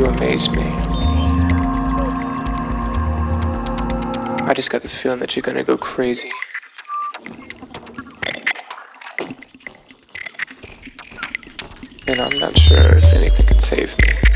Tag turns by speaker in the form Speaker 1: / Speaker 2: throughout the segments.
Speaker 1: You amaze me. I
Speaker 2: just got this feeling that you're gonna go crazy. And I'm not sure if anything could save me.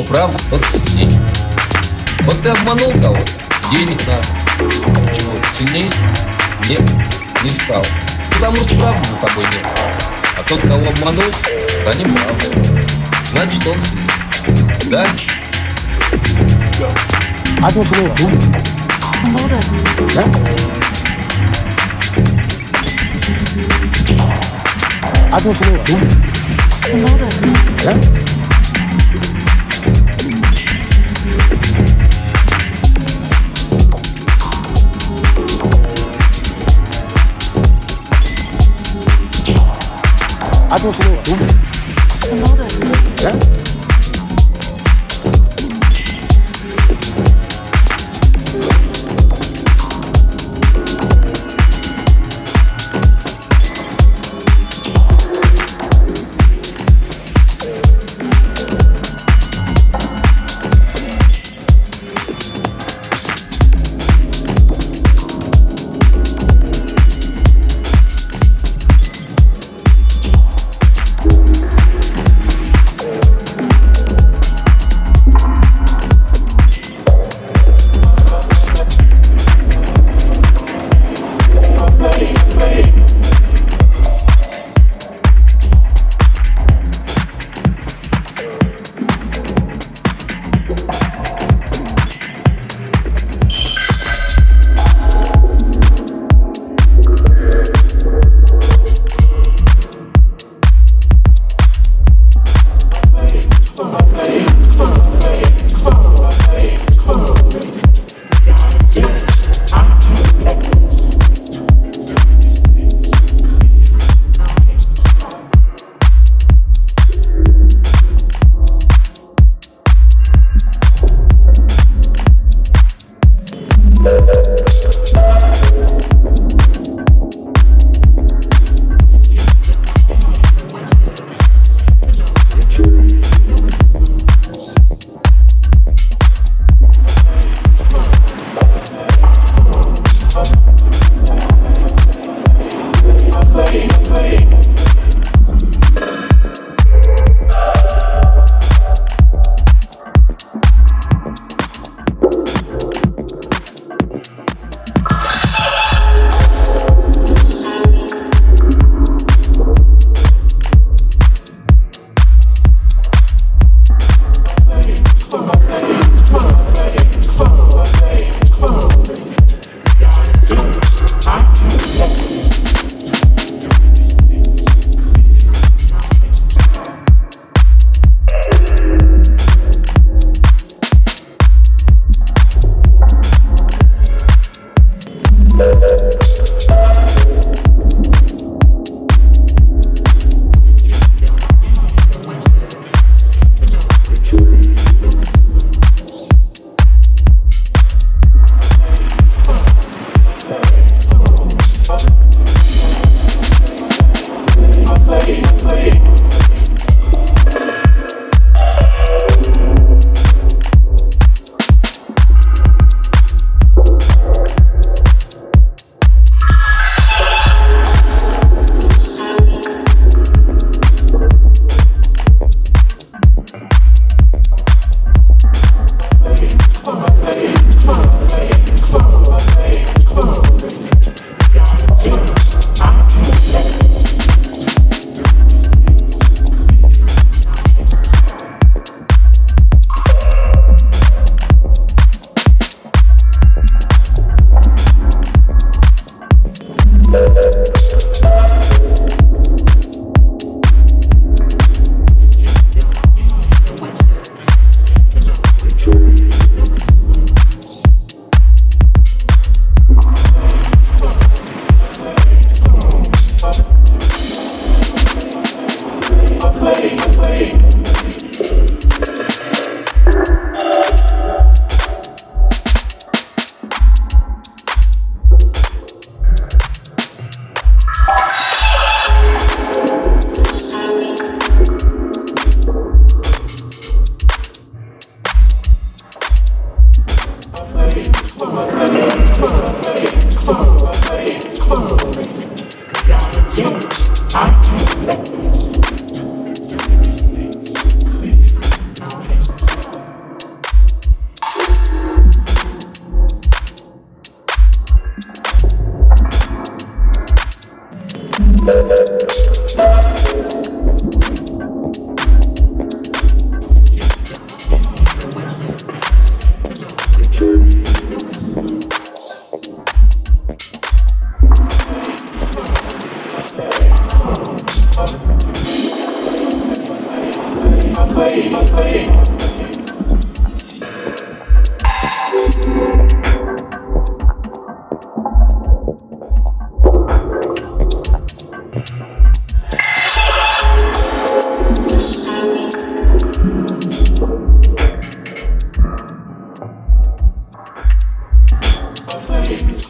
Speaker 3: сказал правду, тот сильнее. Вот ты обманул кого-то, денег надо. Почему? Сильнее? Нет, не стал. Потому что правды за тобой нет. А тот, кого обманул, за ним правда. Значит, он сильнее. Да?
Speaker 4: Одно слово.
Speaker 3: Да?
Speaker 4: Одно слово. Да? Atenção,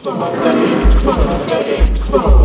Speaker 4: Club Betty,
Speaker 5: Club
Speaker 4: Betty,
Speaker 5: Club